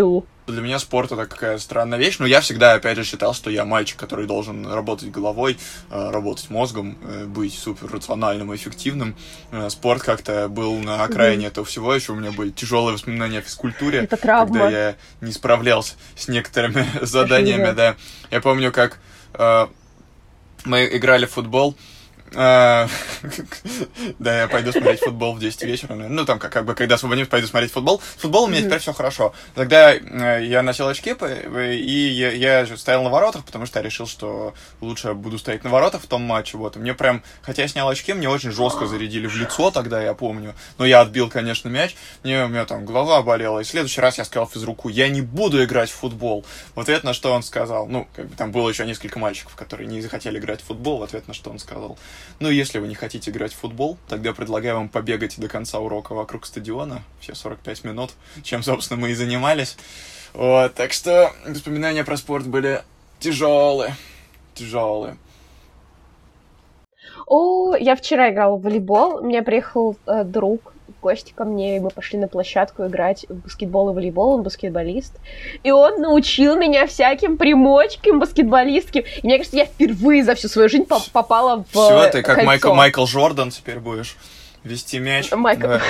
иду. Для меня спорт это какая странная вещь, но я всегда, опять же, считал, что я мальчик, который должен работать головой, э, работать мозгом, э, быть супер рациональным и эффективным. Э, спорт как-то был на окраине этого всего, еще у меня были тяжелые воспоминания о физкультуре, Это травма. когда я не справлялся с некоторыми заданиями, да. Я помню, как мы играли в футбол, Да, я пойду смотреть футбол в 10 вечера. Ну, там, как, бы, когда освободимся, пойду смотреть футбол. С футболом у меня теперь все хорошо. Тогда э, я носил очки, и я, же стоял на воротах, потому что я решил, что лучше буду стоять на воротах в том матче. Вот. Мне прям, хотя я снял очки, мне очень жестко зарядили в лицо тогда, я помню. Но я отбил, конечно, мяч. Мне, у меня там голова болела. И в следующий раз я сказал физруку, я не буду играть в футбол. В ответ на что он сказал, ну, как бы там было еще несколько мальчиков, которые не захотели играть в футбол. В ответ на что он сказал, ну, если вы не хотите играть в футбол, тогда предлагаю вам побегать до конца урока вокруг стадиона, все 45 минут, чем, собственно, мы и занимались. Вот, так что воспоминания про спорт были тяжелые, тяжелые. О, я вчера играла в волейбол. У меня приехал э, друг в гости ко мне, и мы пошли на площадку играть в баскетбол и волейбол. Он баскетболист. И он научил меня всяким примочкам баскетболистским. И мне кажется, я впервые за всю свою жизнь по- попала в Все, э, ты как кольцо. Майкл, Майкл Джордан теперь будешь вести мяч, Майкл. да,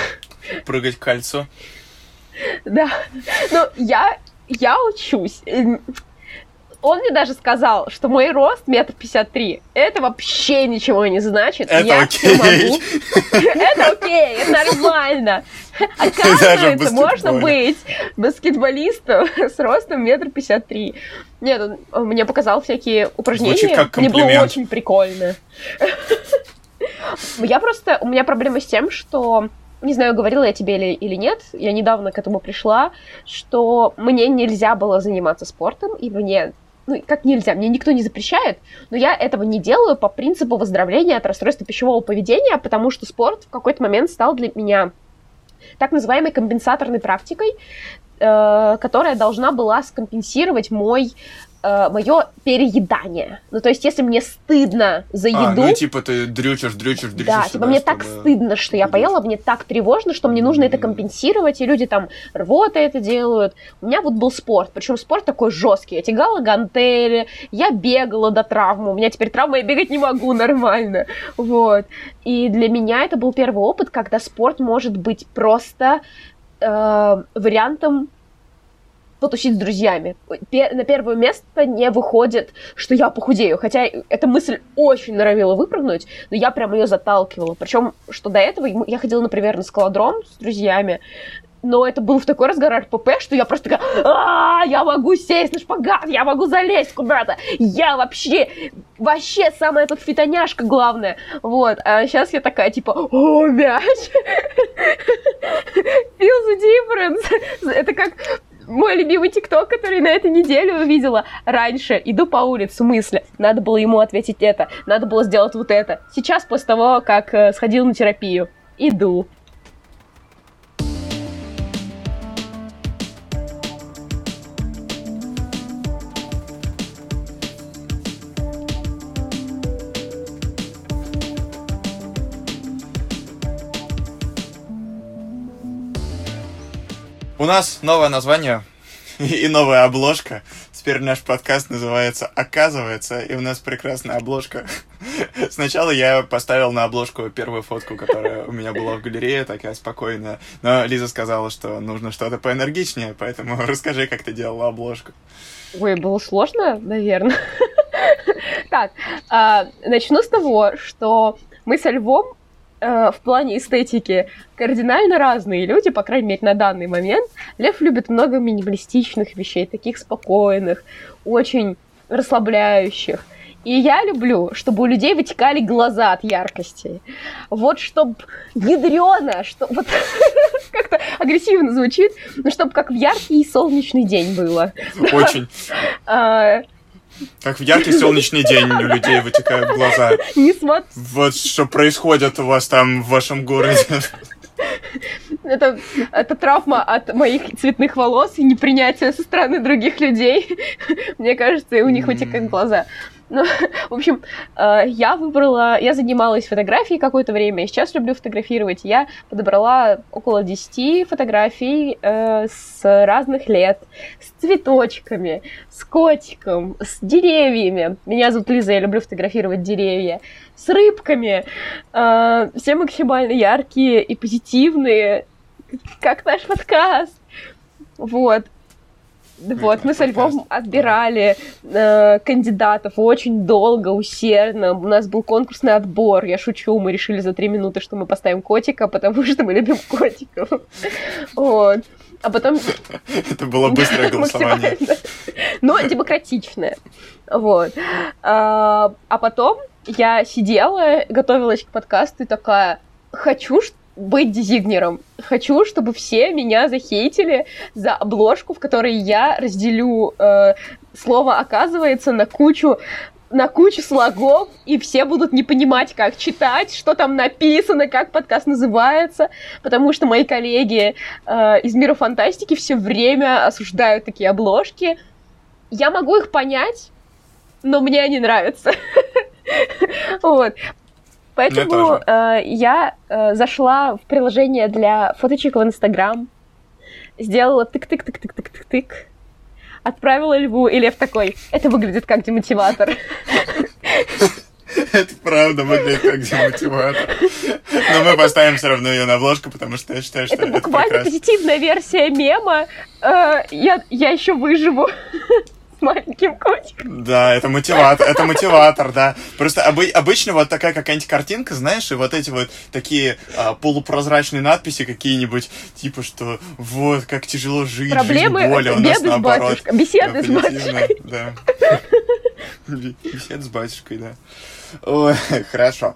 прыгать в кольцо. Да. Ну, я, я учусь. Он мне даже сказал, что мой рост метр пятьдесят три. Это вообще ничего не значит. Это я окей. могу. Это окей, это нормально. Оказывается, можно быть баскетболистом с ростом метр пятьдесят три. Нет, он мне показал всякие упражнения. Звучит как Мне было очень прикольно. Я просто... У меня проблема с тем, что... Не знаю, говорила я тебе или, или нет, я недавно к этому пришла, что мне нельзя было заниматься спортом, и мне... Ну, как нельзя, мне никто не запрещает, но я этого не делаю по принципу выздоровления от расстройства пищевого поведения, потому что спорт в какой-то момент стал для меня так называемой компенсаторной практикой, э, которая должна была скомпенсировать мой мое переедание. Ну, то есть, если мне стыдно за еду... А, ну типа ты дрючишь, дрючишь, дрючишь. Да, себя, типа мне так стыдно, что я поела, мне так тревожно, что мне нужно это компенсировать, и люди там рвоты это делают. У меня вот был спорт, причем спорт такой жесткий. Я тягала гантели, я бегала до травмы, у меня теперь травма, я бегать не могу нормально. Вот. И для меня это был первый опыт, когда спорт может быть просто э, вариантом потусить с друзьями. На первое место не выходит, что я похудею. Хотя эта мысль очень норовила выпрыгнуть, но я прям ее заталкивала. Причем, что до этого я ходила, например, на скалодром с друзьями, но это был в такой разгар РПП, что я просто такая, а я могу сесть на шпагат, я могу залезть куда-то, я вообще, вообще самая тут фитоняшка главное. Вот, а сейчас я такая, типа, о, мяч. Feel the difference. Это как мой любимый тикток, который на этой неделе увидела раньше. Иду по улице, мысли. Надо было ему ответить это. Надо было сделать вот это. Сейчас, после того, как э, сходил на терапию. Иду. Нас новое название и новая обложка. Теперь наш подкаст называется «Оказывается», и у нас прекрасная обложка. Сначала я поставил на обложку первую фотку, которая у меня была в галерее, такая спокойная. Но Лиза сказала, что нужно что-то поэнергичнее, поэтому расскажи, как ты делала обложку. Ой, было сложно, наверное. Так, а, начну с того, что мы со Львом э, в плане эстетики кардинально разные люди, по крайней мере, на данный момент. Лев любит много минималистичных вещей, таких спокойных, очень расслабляющих. И я люблю, чтобы у людей вытекали глаза от яркости. Вот чтоб ядрено, что вот как-то агрессивно звучит, но чтобы как в яркий солнечный день было. Очень. Как в яркий солнечный день у людей вытекают глаза. не смотри, Вот что происходит у вас там в вашем городе. это, это травма от моих цветных волос и непринятия со стороны других людей. Мне кажется, и у них вытекают глаза. Ну, в общем, э, я выбрала, я занималась фотографией какое-то время, сейчас люблю фотографировать. Я подобрала около 10 фотографий э, с разных лет, с цветочками, с котиком, с деревьями. Меня зовут Лиза, я люблю фотографировать деревья. С рыбками. Э, все максимально яркие и позитивные, как наш подкаст. Вот. Вот, мы со Львом отбирали э, кандидатов очень долго, усердно. У нас был конкурсный отбор. Я шучу, мы решили за три минуты, что мы поставим котика, потому что мы любим котиков. Вот. А потом... Это было быстрое голосование. Но демократичное. Вот. А, а потом я сидела, готовилась к подкасту и такая, хочу, быть дизигнером. Хочу, чтобы все меня захейтили за обложку, в которой я разделю э, слово «оказывается» на кучу на кучу слогов, и все будут не понимать, как читать, что там написано, как подкаст называется, потому что мои коллеги э, из мира фантастики все время осуждают такие обложки. Я могу их понять, но мне они нравятся. Вот. Поэтому э, я э, зашла в приложение для фоточек в Инстаграм, сделала тык-тык-тык-тык-тык-тык, отправила льву, и лев такой, это выглядит как демотиватор. Это правда выглядит как демотиватор. Но мы поставим все равно ее на обложку, потому что я считаю, что это, это буквально позитивная версия мема. Э, я, я еще выживу маленьким котиком. Да, это мотиватор, это мотиватор, да. Просто обы- обычно вот такая какая-нибудь картинка, знаешь, и вот эти вот такие а, полупрозрачные надписи какие-нибудь, типа, что вот, как тяжело жить, Проблемы, жизнь, боли, у нас наоборот. Беседы с батюшкой. Да. Беседы с батюшкой, да. Ой, хорошо.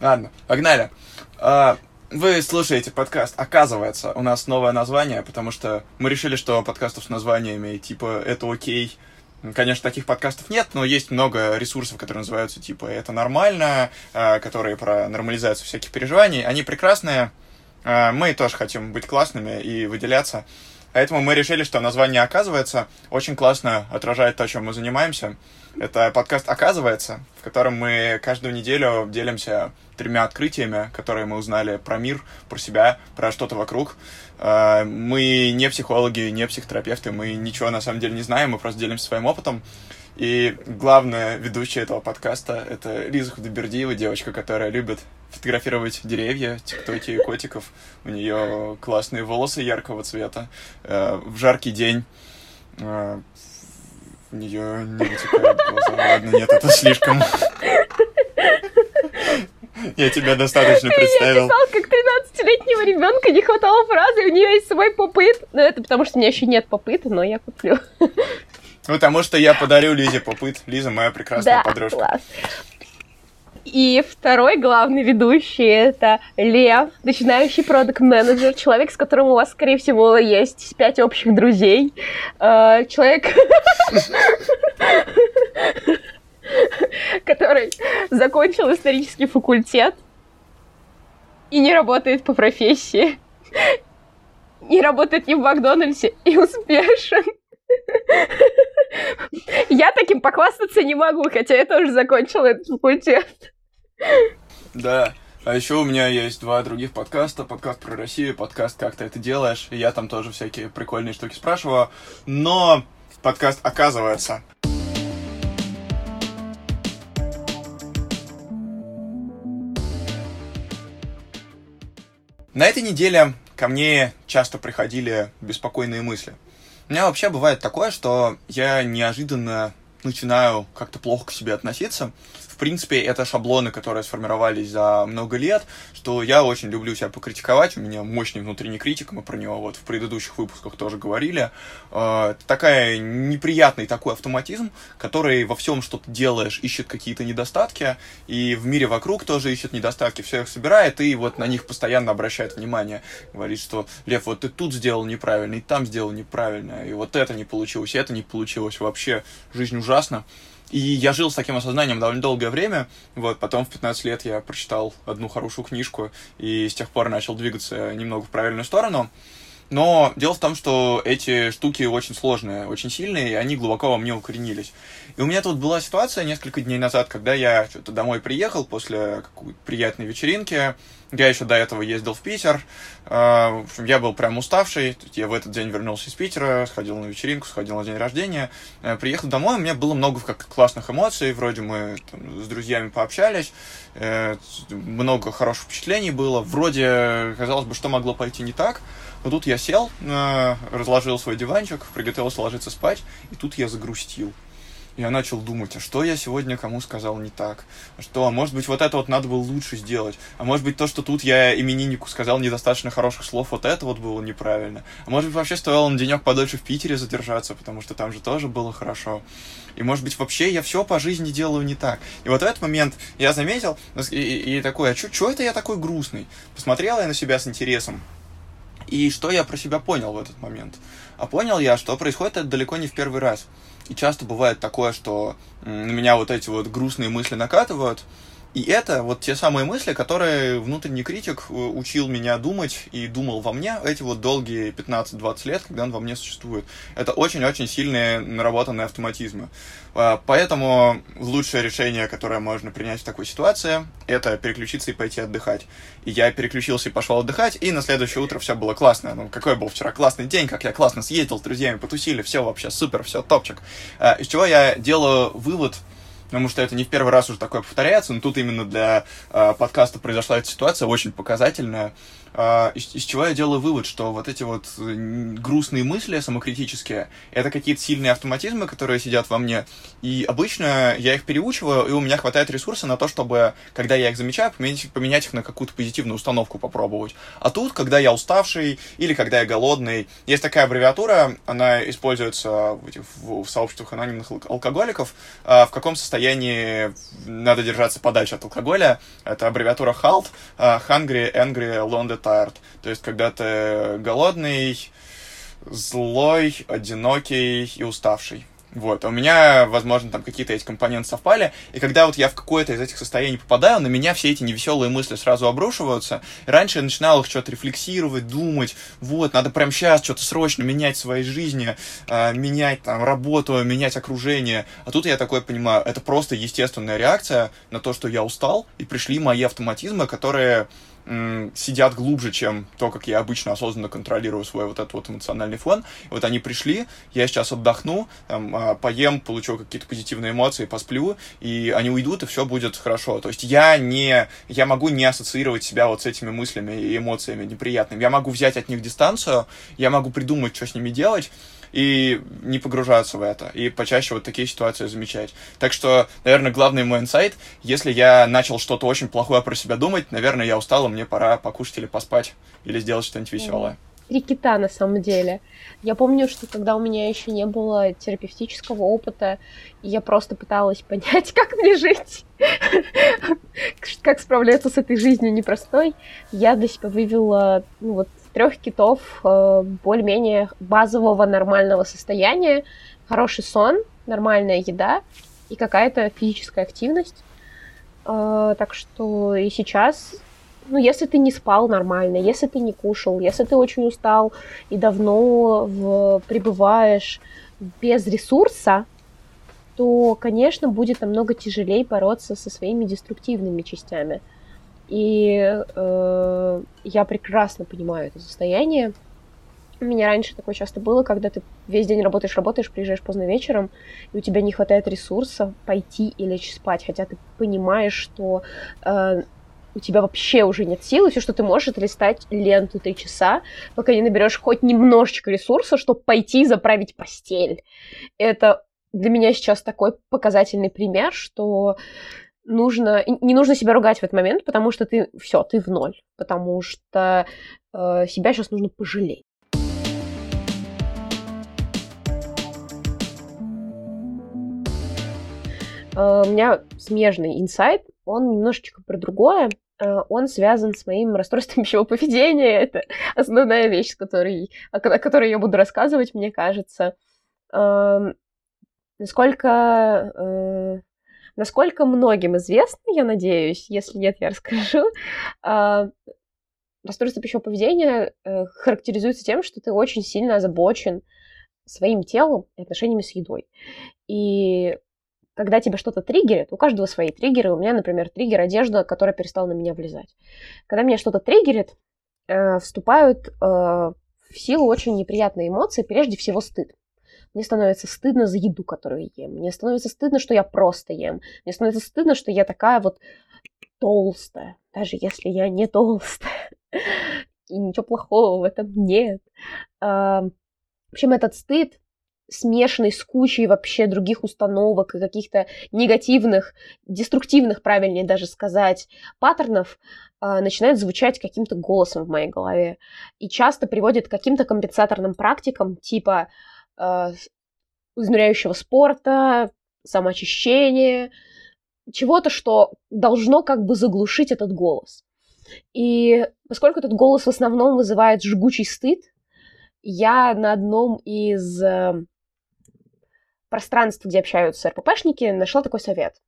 Ладно, погнали. А, вы слушаете подкаст. Оказывается, у нас новое название, потому что мы решили, что подкастов с названиями типа «Это окей», Конечно, таких подкастов нет, но есть много ресурсов, которые называются типа «Это нормально», а, которые про нормализацию всяких переживаний. Они прекрасные. А, мы тоже хотим быть классными и выделяться. Поэтому мы решили, что название «Оказывается» очень классно отражает то, чем мы занимаемся. Это подкаст «Оказывается», в котором мы каждую неделю делимся тремя открытиями, которые мы узнали про мир, про себя, про что-то вокруг. А, мы не психологи, не психотерапевты, мы ничего на самом деле не знаем, мы просто делимся своим опытом. И главная ведущая этого подкаста — это Лиза Худобердиева, девочка, которая любит фотографировать деревья, тиктоки и котиков. У нее классные волосы яркого цвета. Э, в жаркий день э, в нее не вытекают глаза. Ладно, нет, это слишком. Я тебя достаточно представил. Я писал, как 13-летнего ребенка не хватало фразы, у нее есть свой попыт. Ну, это потому что у меня еще нет попыта, но я куплю. Потому что я подарю Лизе попыт. Лиза моя прекрасная да, подружка. Класс. И второй главный ведущий — это Лев, начинающий продукт менеджер человек, с которым у вас, скорее всего, есть пять общих друзей. Э, человек, который закончил исторический факультет и не работает по профессии. Не работает ни в Макдональдсе и успешен. Я таким похвастаться не могу, хотя я тоже закончила этот факультет. Да. А еще у меня есть два других подкаста. Подкаст про Россию, подкаст «Как ты это делаешь». Я там тоже всякие прикольные штуки спрашиваю. Но подкаст оказывается. На этой неделе ко мне часто приходили беспокойные мысли. У меня вообще бывает такое, что я неожиданно начинаю как-то плохо к себе относиться, принципе, это шаблоны, которые сформировались за много лет, что я очень люблю себя покритиковать, у меня мощный внутренний критик, мы про него вот в предыдущих выпусках тоже говорили. Э, такая неприятный такой автоматизм, который во всем, что ты делаешь, ищет какие-то недостатки, и в мире вокруг тоже ищет недостатки, все их собирает, и вот на них постоянно обращает внимание. Говорит, что, Лев, вот ты тут сделал неправильно, и там сделал неправильно, и вот это не получилось, и это не получилось, вообще жизнь ужасна. И я жил с таким осознанием довольно долгое время. Вот, потом в 15 лет я прочитал одну хорошую книжку и с тех пор начал двигаться немного в правильную сторону. Но дело в том, что эти штуки очень сложные, очень сильные, и они глубоко во мне укоренились. И у меня тут была ситуация несколько дней назад, когда я что-то домой приехал после какой-то приятной вечеринки. Я еще до этого ездил в Питер. А, я был прям уставший. Я в этот день вернулся из Питера, сходил на вечеринку, сходил на день рождения. Э, приехал домой, у меня было много как классных эмоций. Вроде мы там, с друзьями пообщались, э, много хороших впечатлений было. Вроде, казалось бы, что могло пойти не так. Но тут я сел, э, разложил свой диванчик, приготовился ложиться спать, и тут я загрустил. Я начал думать, а что я сегодня кому сказал не так? А что, а может быть, вот это вот надо было лучше сделать? А может быть, то, что тут я имениннику сказал недостаточно хороших слов, вот это вот было неправильно? А может быть, вообще стоило на денек подольше в Питере задержаться, потому что там же тоже было хорошо? И, может быть, вообще я все по жизни делаю не так. И вот в этот момент я заметил, и, и, и такой, а что это я такой грустный? Посмотрел я на себя с интересом, и что я про себя понял в этот момент? А понял я, что происходит это далеко не в первый раз. И часто бывает такое, что на меня вот эти вот грустные мысли накатывают, и это вот те самые мысли, которые внутренний критик э, учил меня думать и думал во мне эти вот долгие 15-20 лет, когда он во мне существует. Это очень-очень сильные наработанные автоматизмы. А, поэтому лучшее решение, которое можно принять в такой ситуации, это переключиться и пойти отдыхать. И я переключился и пошел отдыхать, и на следующее утро все было классно. Ну, какой был вчера классный день, как я классно съездил с друзьями, потусили, все вообще супер, все топчик. А, из чего я делаю вывод, потому что это не в первый раз уже такое повторяется, но тут именно для э, подкаста произошла эта ситуация очень показательная. Э, из, из чего я делаю вывод, что вот эти вот грустные мысли самокритические, это какие-то сильные автоматизмы, которые сидят во мне, и обычно я их переучиваю, и у меня хватает ресурса на то, чтобы, когда я их замечаю, поменять, поменять их на какую-то позитивную установку попробовать. А тут, когда я уставший или когда я голодный, есть такая аббревиатура, она используется в, в, в сообществах анонимных алкоголиков, э, в каком состоянии надо держаться подальше от алкоголя. Это аббревиатура HALT, uh, Hungry, Angry, Lonely, Tired. То есть, когда ты голодный, злой, одинокий и уставший. Вот, а у меня, возможно, там какие-то эти компоненты совпали, и когда вот я в какое-то из этих состояний попадаю, на меня все эти невеселые мысли сразу обрушиваются. И раньше я начинал их что-то рефлексировать, думать, вот, надо прямо сейчас что-то срочно менять в своей жизни, э, менять там работу, менять окружение. А тут я такое понимаю, это просто естественная реакция на то, что я устал, и пришли мои автоматизмы, которые сидят глубже, чем то, как я обычно осознанно контролирую свой вот этот вот эмоциональный фон. И вот они пришли, я сейчас отдохну, там, а, поем, получу какие-то позитивные эмоции, посплю, и они уйдут, и все будет хорошо. То есть я не, я могу не ассоциировать себя вот с этими мыслями и эмоциями неприятными. Я могу взять от них дистанцию, я могу придумать, что с ними делать, и не погружаться в это, и почаще вот такие ситуации замечать. Так что, наверное, главный мой инсайт, если я начал что-то очень плохое про себя думать, наверное, я устал, и мне пора покушать или поспать, или сделать что-нибудь веселое. Три кита на самом деле. Я помню, что когда у меня еще не было терапевтического опыта, я просто пыталась понять, как мне жить, как справляться с этой жизнью непростой, я для себя вывела ну, вот трех китов э, более-менее базового нормального состояния, хороший сон, нормальная еда и какая-то физическая активность. Э, так что и сейчас, ну, если ты не спал нормально, если ты не кушал, если ты очень устал и давно в, пребываешь без ресурса, то, конечно, будет намного тяжелее бороться со своими деструктивными частями. И э, я прекрасно понимаю это состояние. У меня раньше такое часто было, когда ты весь день работаешь, работаешь, приезжаешь поздно вечером, и у тебя не хватает ресурса пойти и лечь спать, хотя ты понимаешь, что э, у тебя вообще уже нет сил, и все, что ты можешь, это листать ленту три часа, пока не наберешь хоть немножечко ресурса, чтобы пойти и заправить постель. Это для меня сейчас такой показательный пример, что нужно, не нужно себя ругать в этот момент, потому что ты все, ты в ноль, потому что э, себя сейчас нужно пожалеть. Э, у меня смежный инсайт, он немножечко про другое. Э, он связан с моим расстройством пищевого поведения. Это основная вещь, с которой, о которой я буду рассказывать, мне кажется. Эм, насколько э, Насколько многим известно, я надеюсь, если нет, я расскажу, а, расстройство пищевого поведения э, характеризуется тем, что ты очень сильно озабочен своим телом и отношениями с едой. И когда тебя что-то триггерит, у каждого свои триггеры. У меня, например, триггер одежда, которая перестала на меня влезать. Когда меня что-то триггерит, э, вступают э, в силу очень неприятные эмоции, прежде всего стыд. Мне становится стыдно за еду, которую ем. Мне становится стыдно, что я просто ем. Мне становится стыдно, что я такая вот толстая, даже если я не толстая. И ничего плохого в этом нет. А, в общем, этот стыд смешанный с кучей вообще других установок и каких-то негативных, деструктивных, правильнее даже сказать, паттернов, э, начинает звучать каким-то голосом в моей голове. И часто приводит к каким-то компенсаторным практикам, типа измеряющего спорта, самоочищения, чего-то, что должно как бы заглушить этот голос. И поскольку этот голос в основном вызывает жгучий стыд, я на одном из э, пространств, где общаются РППшники, нашла такой совет.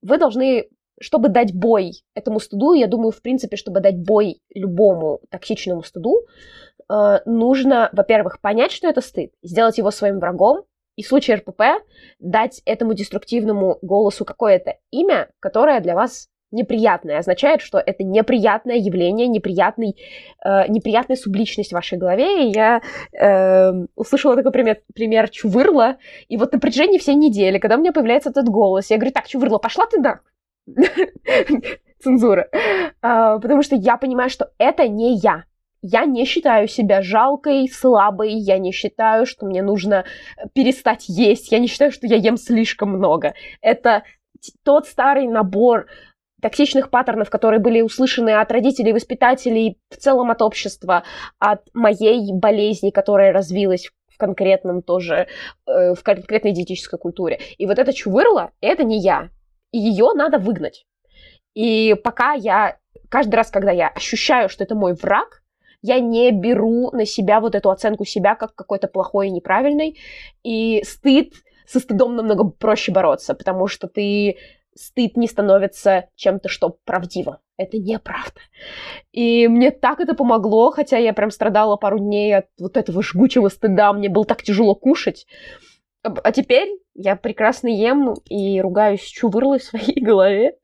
Вы должны, чтобы дать бой этому стыду, я думаю, в принципе, чтобы дать бой любому токсичному стыду, э, нужно, во-первых, понять, что это стыд, сделать его своим врагом, и в случае РПП дать этому деструктивному голосу какое-то имя, которое для вас неприятное, означает, что это неприятное явление, неприятный, э, неприятная субличность в вашей голове. И я э, услышала такой пример, пример Чувырла, и вот на протяжении всей недели, когда у меня появляется этот голос, я говорю, так, Чувырла, пошла ты на... Цензура. А, потому что я понимаю, что это не я. Я не считаю себя жалкой, слабой, я не считаю, что мне нужно перестать есть, я не считаю, что я ем слишком много. Это тот старый набор токсичных паттернов, которые были услышаны от родителей, воспитателей, в целом от общества, от моей болезни, которая развилась в конкретном тоже, э, в конкретной диетической культуре. И вот это чувырла, это не я. Ее надо выгнать. И пока я, каждый раз, когда я ощущаю, что это мой враг, я не беру на себя вот эту оценку себя как какой-то плохой и неправильный. И стыд, со стыдом намного проще бороться, потому что ты стыд не становится чем-то, что правдиво. Это неправда. И мне так это помогло, хотя я прям страдала пару дней от вот этого жгучего стыда, мне было так тяжело кушать. А теперь я прекрасно ем и ругаюсь чувырлой в своей голове.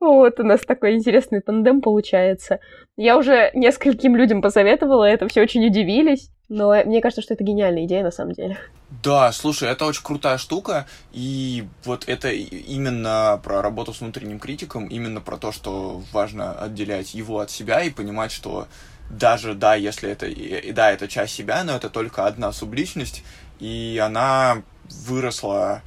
Вот, у нас такой интересный тандем получается. Я уже нескольким людям посоветовала, это все очень удивились. Но мне кажется, что это гениальная идея на самом деле. Да, слушай, это очень крутая штука, и вот это именно про работу с внутренним критиком, именно про то, что важно отделять его от себя и понимать, что даже, да, если это, и, да, это часть себя, но это только одна субличность, и она выросла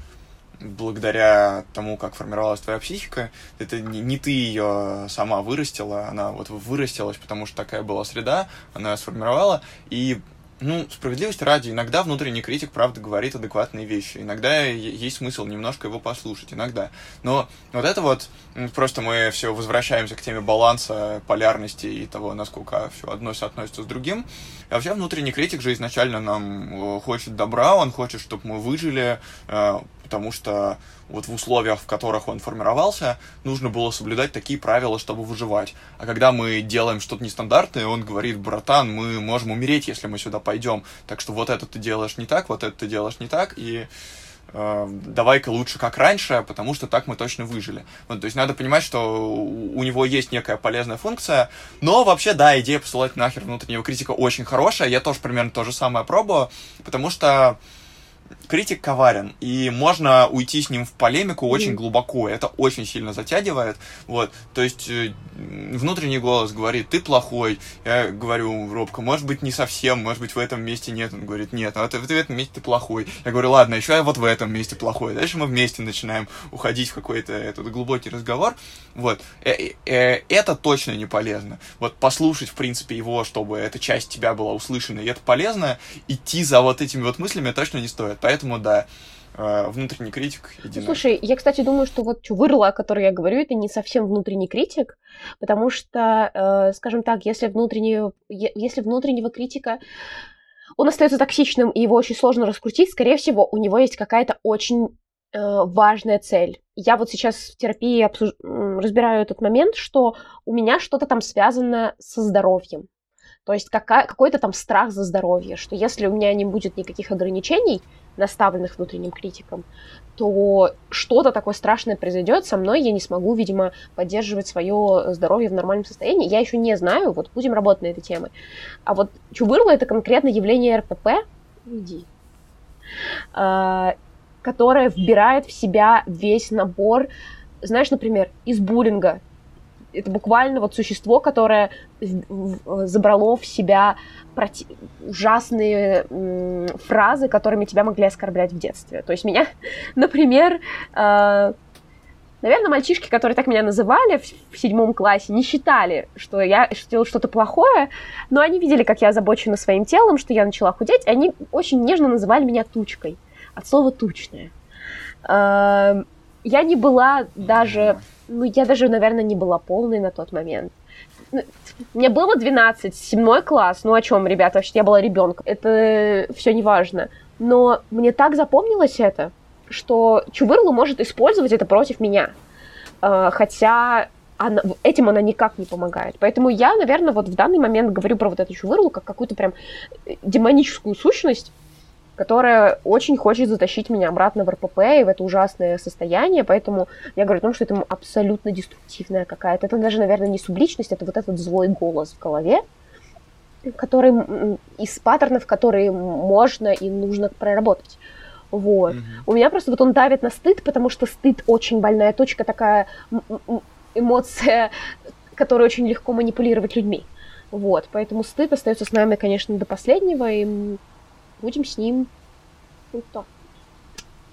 благодаря тому, как формировалась твоя психика, это не, ты ее сама вырастила, она вот вырастилась, потому что такая была среда, она ее сформировала, и ну, справедливости ради, иногда внутренний критик, правда, говорит адекватные вещи. Иногда есть смысл немножко его послушать, иногда. Но вот это вот, просто мы все возвращаемся к теме баланса, полярности и того, насколько все одно соотносится с другим. А вообще внутренний критик же изначально нам хочет добра, он хочет, чтобы мы выжили, э, потому что вот в условиях, в которых он формировался, нужно было соблюдать такие правила, чтобы выживать. А когда мы делаем что-то нестандартное, он говорит, братан, мы можем умереть, если мы сюда пойдем. Так что вот это ты делаешь не так, вот это ты делаешь не так, и э, давай-ка лучше как раньше, потому что так мы точно выжили. Вот, то есть надо понимать, что у него есть некая полезная функция, но вообще, да, идея посылать нахер внутреннего критика очень хорошая, я тоже примерно то же самое пробую, потому что критик коварен, и можно уйти с ним в полемику очень mm. глубоко, это очень сильно затягивает, вот, то есть э, внутренний голос говорит, ты плохой, я говорю, робко, может быть, не совсем, может быть, в этом месте нет, он говорит, нет, а ты в этом месте ты плохой, я говорю, ладно, еще я вот в этом месте плохой, дальше мы вместе начинаем уходить в какой-то этот глубокий разговор, вот, э, э, это точно не полезно, вот, послушать, в принципе, его, чтобы эта часть тебя была услышана, и это полезно, идти за вот этими вот мыслями точно не стоит, Поэтому, да, э, внутренний критик единый. слушай, я, кстати, думаю, что вот Чувырла, о которой я говорю, это не совсем внутренний критик, потому что, э, скажем так, если, внутреннего, если внутреннего критика он остается токсичным, и его очень сложно раскрутить, скорее всего, у него есть какая-то очень важная цель. Я вот сейчас в терапии обсуж... разбираю этот момент, что у меня что-то там связано со здоровьем. То есть какая, какой-то там страх за здоровье, что если у меня не будет никаких ограничений, наставленных внутренним критиком, то что-то такое страшное произойдет со мной, я не смогу, видимо, поддерживать свое здоровье в нормальном состоянии. Я еще не знаю, вот будем работать на этой теме. А вот чувырло это конкретно явление РПП, иди, а, которое вбирает в себя весь набор, знаешь, например, из буллинга, это буквально вот существо, которое забрало в себя проти... ужасные фразы, которыми тебя могли оскорблять в детстве. То есть меня, например, э, наверное, мальчишки, которые так меня называли в, в седьмом классе, не считали, что я сделал что-то плохое, но они видели, как я озабочена своим телом, что я начала худеть, и они очень нежно называли меня тучкой, от слова тучная. Э, я не была даже ну, я даже, наверное, не была полной на тот момент. Ну, мне было 12, седьмой класс. Ну о чем, ребята, вообще я была ребенком. Это все не важно. Но мне так запомнилось это, что Чувырлу может использовать это против меня. А, хотя она, этим она никак не помогает. Поэтому я, наверное, вот в данный момент говорю про вот эту Чувырлу как какую-то прям э, демоническую сущность, которая очень хочет затащить меня обратно в РПП и в это ужасное состояние, поэтому я говорю о том, что это абсолютно деструктивная какая-то. Это даже, наверное, не субличность, это вот этот злой голос в голове, который из паттернов, которые можно и нужно проработать. Вот. Mm-hmm. У меня просто вот он давит на стыд, потому что стыд очень больная точка, такая эмоция, которой очень легко манипулировать людьми. Вот, поэтому стыд остается с нами, конечно, до последнего, и будем с ним вот так.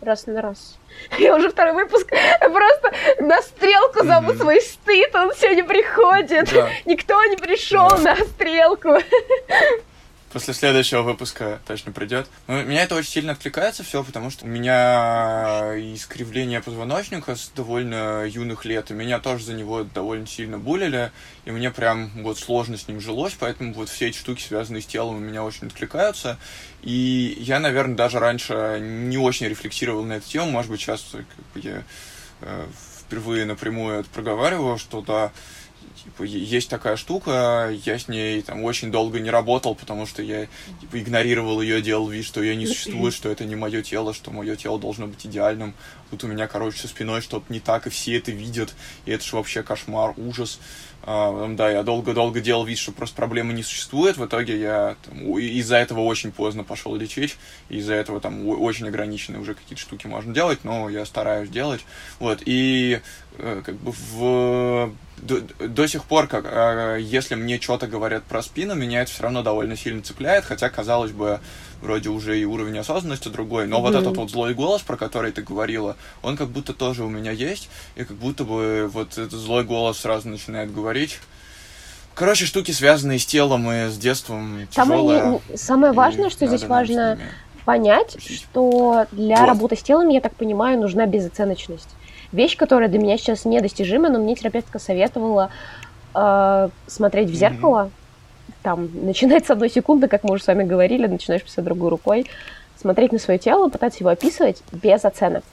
Раз на раз. Я уже второй выпуск просто на стрелку зову mm-hmm. свой стыд, он сегодня приходит. Да. Никто не пришел да. на стрелку после следующего выпуска точно придет. Но меня это очень сильно откликается все, потому что у меня искривление позвоночника с довольно юных лет, и меня тоже за него довольно сильно булили, и мне прям вот сложно с ним жилось, поэтому вот все эти штуки, связанные с телом, у меня очень откликаются. И я, наверное, даже раньше не очень рефлексировал на эту тему, может быть, сейчас как бы, я э, впервые напрямую это проговариваю, что да, типа, есть такая штука, я с ней там очень долго не работал, потому что я типа, игнорировал ее, делал вид, что ее не существует, что это не мое тело, что мое тело должно быть идеальным. Тут у меня, короче, со спиной что-то не так, и все это видят, и это же вообще кошмар, ужас. А, да, я долго-долго делал вид, что просто проблемы не существует. В итоге я из-за этого очень поздно пошел лечить. Из-за этого там очень ограниченные уже какие-то штуки можно делать, но я стараюсь делать. Вот, и э, как бы в до, до сих пор, как, э, если мне что-то говорят про спину, меня это все равно довольно сильно цепляет, хотя, казалось бы, вроде уже и уровень осознанности другой, но mm-hmm. вот этот вот злой голос, про который ты говорила, он как будто тоже у меня есть, и как будто бы вот этот злой голос сразу начинает говорить. Короче, штуки, связанные с телом и с детством. Самое, самое важное, что здесь важно понять, что для вот. работы с телом, я так понимаю, нужна безоценочность. Вещь, которая для меня сейчас недостижима, но мне терапевтка советовала э, смотреть в зеркало, mm-hmm. там, начинать с одной секунды, как мы уже с вами говорили, начинаешь писать другой рукой, смотреть на свое тело, пытаться его описывать без оценок.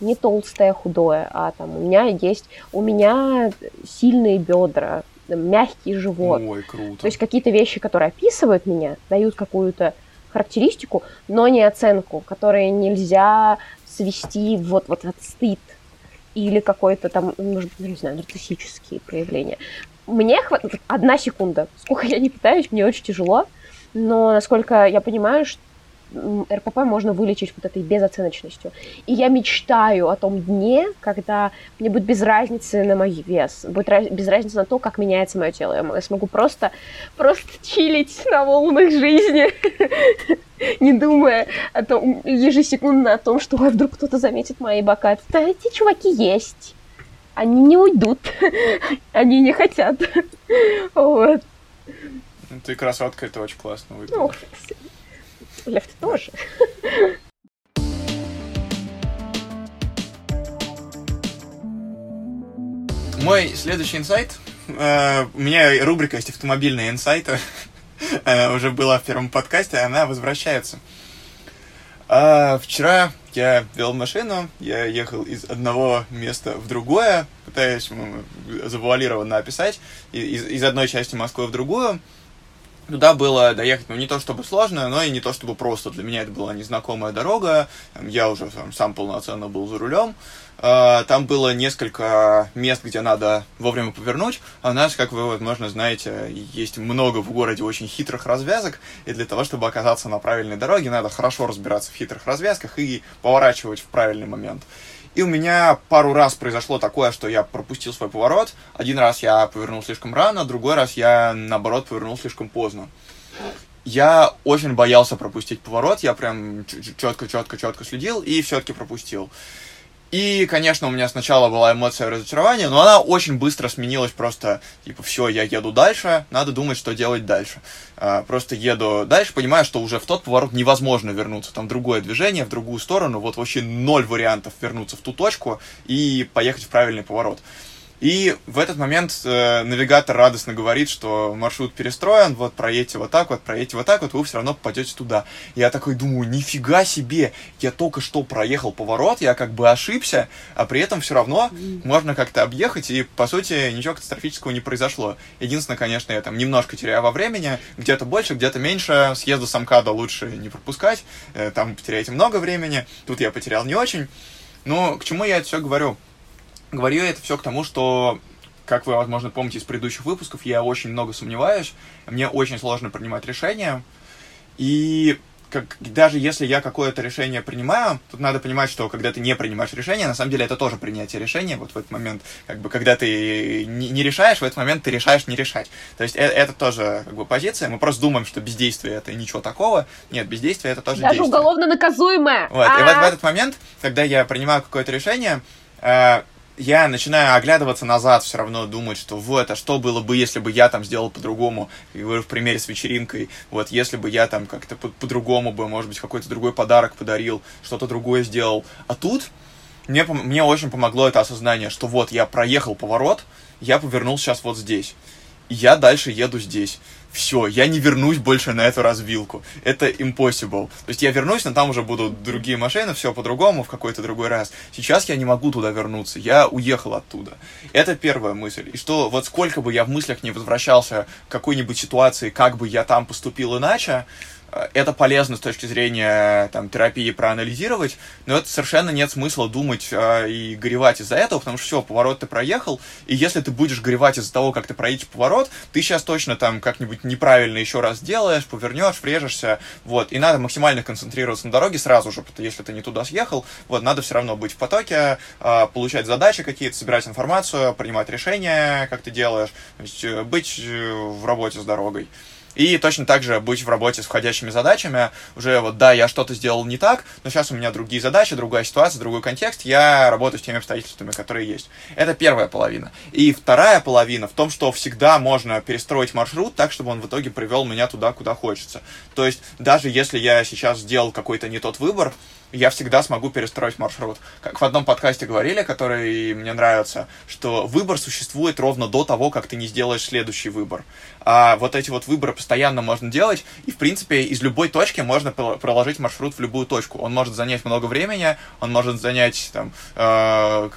Не толстое, худое, а там у меня есть, у меня сильные бедра, мягкий живот. Ой, круто. То есть какие-то вещи, которые описывают меня, дают какую-то характеристику, но не оценку, которые нельзя свести вот, вот этот стыд, или какой-то там, может быть, не знаю, нарциссические проявления. Мне хватит одна секунда. Сколько я не пытаюсь, мне очень тяжело. Но, насколько я понимаю, что РПП можно вылечить вот этой безоценочностью. И я мечтаю о том дне, когда мне будет без разницы на мой вес, будет без разницы на то, как меняется мое тело. Я смогу просто, просто чилить на волнах жизни, не думая о том, ежесекундно о том, что вдруг кто-то заметит мои бока. Да, эти чуваки есть. Они не уйдут. Они не хотят. Вот. Ну, ты красотка, это очень классно выглядит. Лев, тоже. Мой следующий инсайт. Э, у меня рубрика есть автомобильные инсайты. Э, уже была в первом подкасте, она возвращается. Э, вчера я вел машину, я ехал из одного места в другое, пытаясь завуалированно описать, из, из одной части Москвы в другую. Туда было доехать, ну, не то чтобы сложно, но и не то чтобы просто. Для меня это была незнакомая дорога, я уже сам, сам полноценно был за рулем. А, там было несколько мест, где надо вовремя повернуть. А у нас, как вы, возможно, знаете, есть много в городе очень хитрых развязок. И для того, чтобы оказаться на правильной дороге, надо хорошо разбираться в хитрых развязках и поворачивать в правильный момент. И у меня пару раз произошло такое, что я пропустил свой поворот. Один раз я повернул слишком рано, другой раз я, наоборот, повернул слишком поздно. Я очень боялся пропустить поворот, я прям четко-четко-четко следил и все-таки пропустил. И, конечно, у меня сначала была эмоция разочарования, но она очень быстро сменилась просто, типа, все, я еду дальше, надо думать, что делать дальше. А, просто еду дальше, понимаю, что уже в тот поворот невозможно вернуться, там другое движение, в другую сторону, вот вообще ноль вариантов вернуться в ту точку и поехать в правильный поворот. И в этот момент э, навигатор радостно говорит, что маршрут перестроен, вот проедьте вот так вот, проедьте вот так вот, вы все равно попадете туда. Я такой думаю, нифига себе, я только что проехал поворот, я как бы ошибся, а при этом все равно можно как-то объехать, и по сути ничего катастрофического не произошло. Единственное, конечно, я там немножко теряю во времени, где-то больше, где-то меньше, съезду с МКАДа лучше не пропускать, э, там потеряете много времени, тут я потерял не очень. Но к чему я это все говорю? Говорю я это все к тому, что, как вы, возможно, помните из предыдущих выпусков, я очень много сомневаюсь, мне очень сложно принимать решения, и как, даже если я какое-то решение принимаю, тут надо понимать, что когда ты не принимаешь решение, на самом деле это тоже принятие решения. Вот в этот момент, как бы, когда ты не, не решаешь, в этот момент ты решаешь не решать. То есть это, это тоже как бы позиция. Мы просто думаем, что бездействие это ничего такого. Нет, бездействие это тоже даже действие. уголовно наказуемое. Вот. А-а-а. И вот в этот момент, когда я принимаю какое-то решение, э, я начинаю оглядываться назад, все равно думать, что вот, а что было бы, если бы я там сделал по-другому, и вы в примере с вечеринкой, вот, если бы я там как-то по-другому бы, может быть, какой-то другой подарок подарил, что-то другое сделал. А тут мне, мне очень помогло это осознание, что вот, я проехал поворот, я повернул сейчас вот здесь, я дальше еду здесь все, я не вернусь больше на эту развилку. Это impossible. То есть я вернусь, но там уже будут другие машины, все по-другому, в какой-то другой раз. Сейчас я не могу туда вернуться, я уехал оттуда. Это первая мысль. И что вот сколько бы я в мыслях не возвращался к какой-нибудь ситуации, как бы я там поступил иначе, это полезно с точки зрения там, терапии проанализировать, но это совершенно нет смысла думать э, и горевать из-за этого, потому что все, поворот ты проехал, и если ты будешь горевать из-за того, как ты проедешь поворот, ты сейчас точно там как-нибудь неправильно еще раз делаешь, повернешь, врежешься, вот, и надо максимально концентрироваться на дороге сразу же, если ты не туда съехал, вот, надо все равно быть в потоке, э, получать задачи какие-то, собирать информацию, принимать решения, как ты делаешь, то есть э, быть э, в работе с дорогой. И точно так же быть в работе с входящими задачами. Уже вот, да, я что-то сделал не так, но сейчас у меня другие задачи, другая ситуация, другой контекст. Я работаю с теми обстоятельствами, которые есть. Это первая половина. И вторая половина в том, что всегда можно перестроить маршрут так, чтобы он в итоге привел меня туда, куда хочется. То есть, даже если я сейчас сделал какой-то не тот выбор, я всегда смогу перестроить маршрут. Как в одном подкасте говорили, который мне нравится, что выбор существует ровно до того, как ты не сделаешь следующий выбор. А вот эти вот выборы постоянно можно делать, и, в принципе, из любой точки можно проложить маршрут в любую точку. Он может занять много времени, он может занять там э,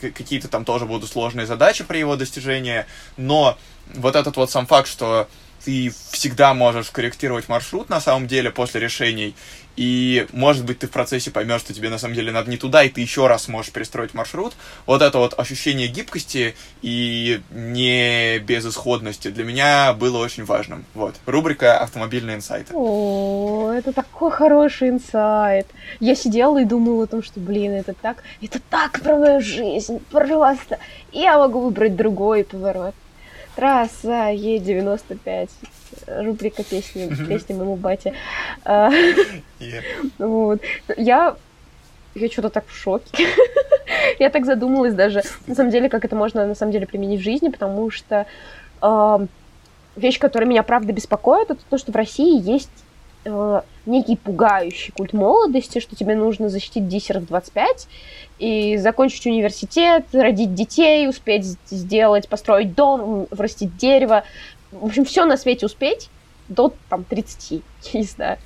какие-то там тоже будут сложные задачи при его достижении, но вот этот вот сам факт, что ты всегда можешь корректировать маршрут на самом деле после решений, и, может быть, ты в процессе поймешь, что тебе на самом деле надо не туда, и ты еще раз сможешь перестроить маршрут. Вот это вот ощущение гибкости и не безысходности для меня было очень важным. Вот. Рубрика «Автомобильные инсайты». О, это такой хороший инсайт. Я сидела и думала о том, что, блин, это так, это так про мою жизнь, просто. Я могу выбрать другой поворот. Трасса Е95 рубрика песни, песни моему бате. А, вот. Я я что-то так в шоке. я так задумалась даже, на самом деле, как это можно на самом деле применить в жизни, потому что э, вещь, которая меня правда беспокоит, это то, что в России есть э, некий пугающий культ молодости, что тебе нужно защитить диссер в 25 и закончить университет, родить детей, успеть сделать, построить дом, вырастить дерево, в общем, все на свете успеть, до там 30, я не знаю.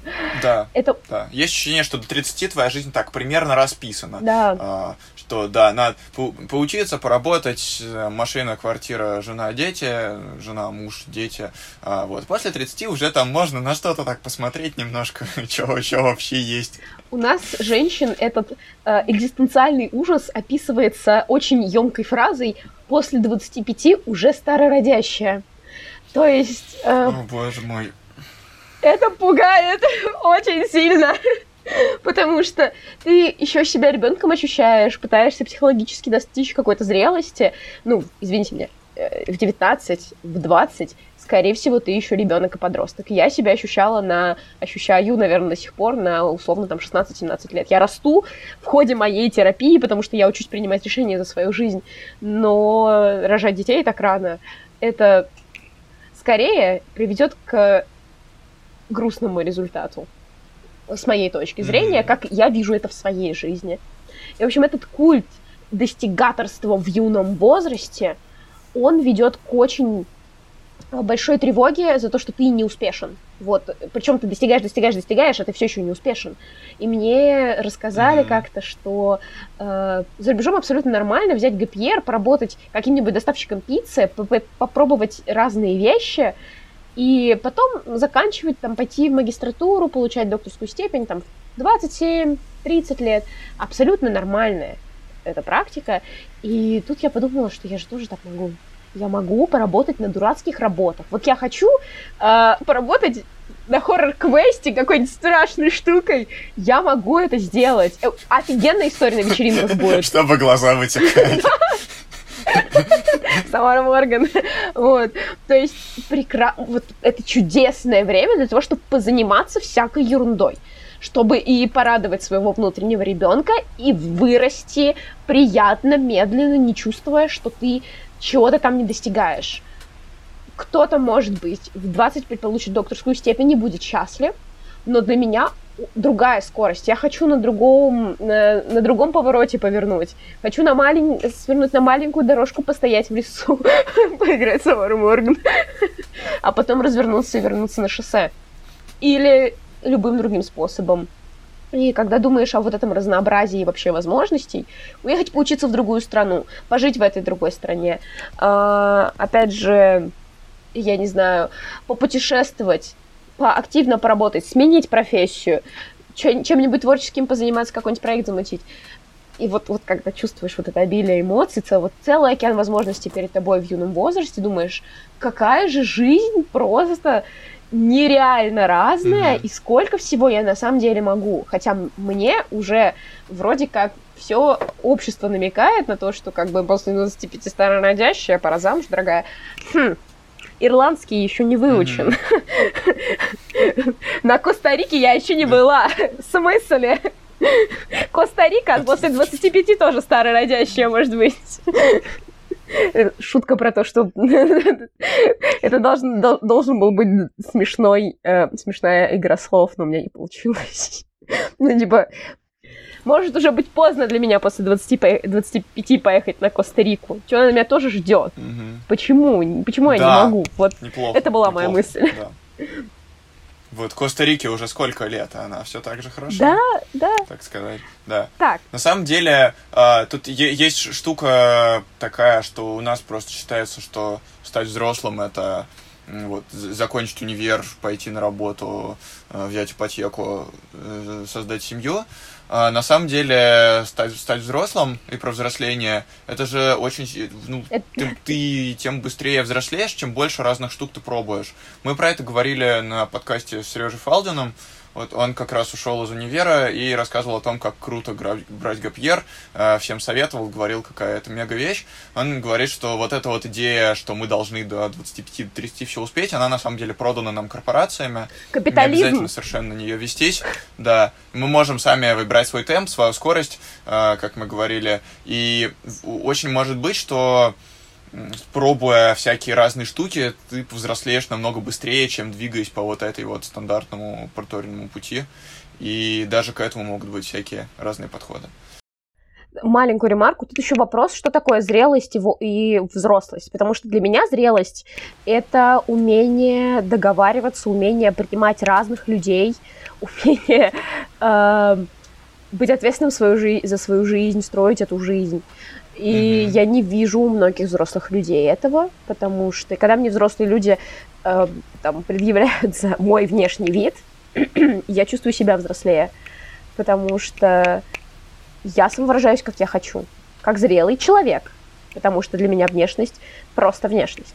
Да, Это да. Есть ощущение, что до 30 твоя жизнь так примерно расписана. Да. А, что, да, надо по- поучиться, поработать, э, машина, квартира, жена, дети, жена, муж, дети. А, вот. После 30 уже там можно на что-то так посмотреть немножко, что вообще есть. У нас, женщин, этот э, экзистенциальный ужас описывается очень емкой фразой «после 25 уже старородящая». То есть э, О, боже мой. это пугает очень сильно. Потому что ты еще себя ребенком ощущаешь, пытаешься психологически достичь какой-то зрелости. Ну, извините меня, э, в 19, в 20, скорее всего, ты еще ребенок и подросток. Я себя ощущала на, ощущаю, наверное, до сих пор на условно там 16-17 лет. Я расту в ходе моей терапии, потому что я учусь принимать решения за свою жизнь. Но рожать детей так рано, это скорее приведет к грустному результату с моей точки зрения, Мгм. как я вижу это в своей жизни. И, в общем, этот культ достигаторства в юном возрасте, он ведет к очень большой тревоге за то, что ты не успешен. Вот. Причем ты достигаешь, достигаешь, достигаешь, а ты все еще не успешен. И мне рассказали Мгм. как-то, что э, за рубежом абсолютно нормально взять ГПР, поработать каким-нибудь доставщиком пиццы, попробовать разные вещи, и потом заканчивать, там, пойти в магистратуру, получать докторскую степень, там, в 27-30 лет. Абсолютно нормальная эта практика. И тут я подумала, что я же тоже так могу. Я могу поработать на дурацких работах. Вот я хочу э, поработать на хоррор-квесте какой-нибудь страшной штукой. Я могу это сделать. Э, Офигенная история на вечеринках будет. Чтобы глаза вытекали. Самара Морган. Вот. То есть прекра... вот это чудесное время для того, чтобы позаниматься всякой ерундой чтобы и порадовать своего внутреннего ребенка, и вырасти приятно, медленно, не чувствуя, что ты чего-то там не достигаешь. Кто-то, может быть, в 25 получит докторскую степень и будет счастлив, но для меня другая скорость. Я хочу на другом, на, на другом повороте повернуть. Хочу на малень... свернуть на маленькую дорожку, постоять в лесу, поиграть Самару Морган, а потом развернуться и вернуться на шоссе. Или любым другим способом. И когда думаешь о вот этом разнообразии вообще возможностей, уехать поучиться в другую страну, пожить в этой другой стране, а, опять же, я не знаю, попутешествовать, поактивно поработать, сменить профессию, чем-нибудь творческим позаниматься, какой-нибудь проект замутить. И вот, вот когда чувствуешь вот это обилие эмоций, цел, вот целый океан возможностей перед тобой в юном возрасте, думаешь, какая же жизнь просто нереально разная, Мгм. и сколько всего я на самом деле могу. Хотя мне уже вроде как все общество намекает на то, что как бы после 25 старородящая, пора замуж, дорогая. Хм, ирландский еще не выучен. На Коста-Рике я еще не была. В смысле? Коста-Рика после 25 тоже старородящая, может быть. Шутка про то, что это должен, дол- должен был быть смешной, э, смешная игра слов, но у меня не получилось. Ну, типа, может уже быть поздно для меня после 20, по- 25 поехать на Коста-Рику. Что она меня тоже ждет? Мгм. Почему? Почему я Да. не могу? Вот Неплохо. Это была моя неплохо, мысль. да. Вот Коста-Рике уже сколько лет, а она все так же хорошо, Да, да, так сказать. Да. так. На самом деле, а, тут есть штука такая, что у нас просто считается, что стать взрослым это вот, закончить универ, пойти на работу, э, взять ипотеку, э, создать семью. А на самом деле, стать, стать взрослым и про взросление, это же очень... Ну, Это- ты, ты тем быстрее взрослеешь, чем больше разных штук ты пробуешь. Мы про это говорили на подкасте с Сережей Фалдином. Вот он как раз ушел из универа и рассказывал о том, как круто брать гапьер, э, всем советовал, говорил, какая это мега вещь. Он говорит, что вот эта вот идея, что мы должны до 25-30 все успеть, она на самом деле продана нам корпорациями. Не Капитализм. обязательно совершенно на нее вестись. Да, мы можем сами выбирать свой темп, свою скорость, э, как мы говорили. И очень может быть, что пробуя всякие разные штуки, ты повзрослеешь намного быстрее, чем двигаясь по вот этой вот стандартному проторенному пути. И даже к этому могут быть всякие разные подходы. маленькую ремарку. Тут еще вопрос, что такое зрелость и взрослость. Потому что для меня зрелость — это умение договариваться, умение принимать разных людей, умение э, быть ответственным свою жи- за свою жизнь, строить эту жизнь. И mm-hmm. я не вижу у многих взрослых людей этого, потому что когда мне взрослые люди э, там предъявляют за мой внешний вид, я чувствую себя взрослее, потому что я самовыражаюсь, как я хочу, как зрелый человек, потому что для меня внешность просто внешность.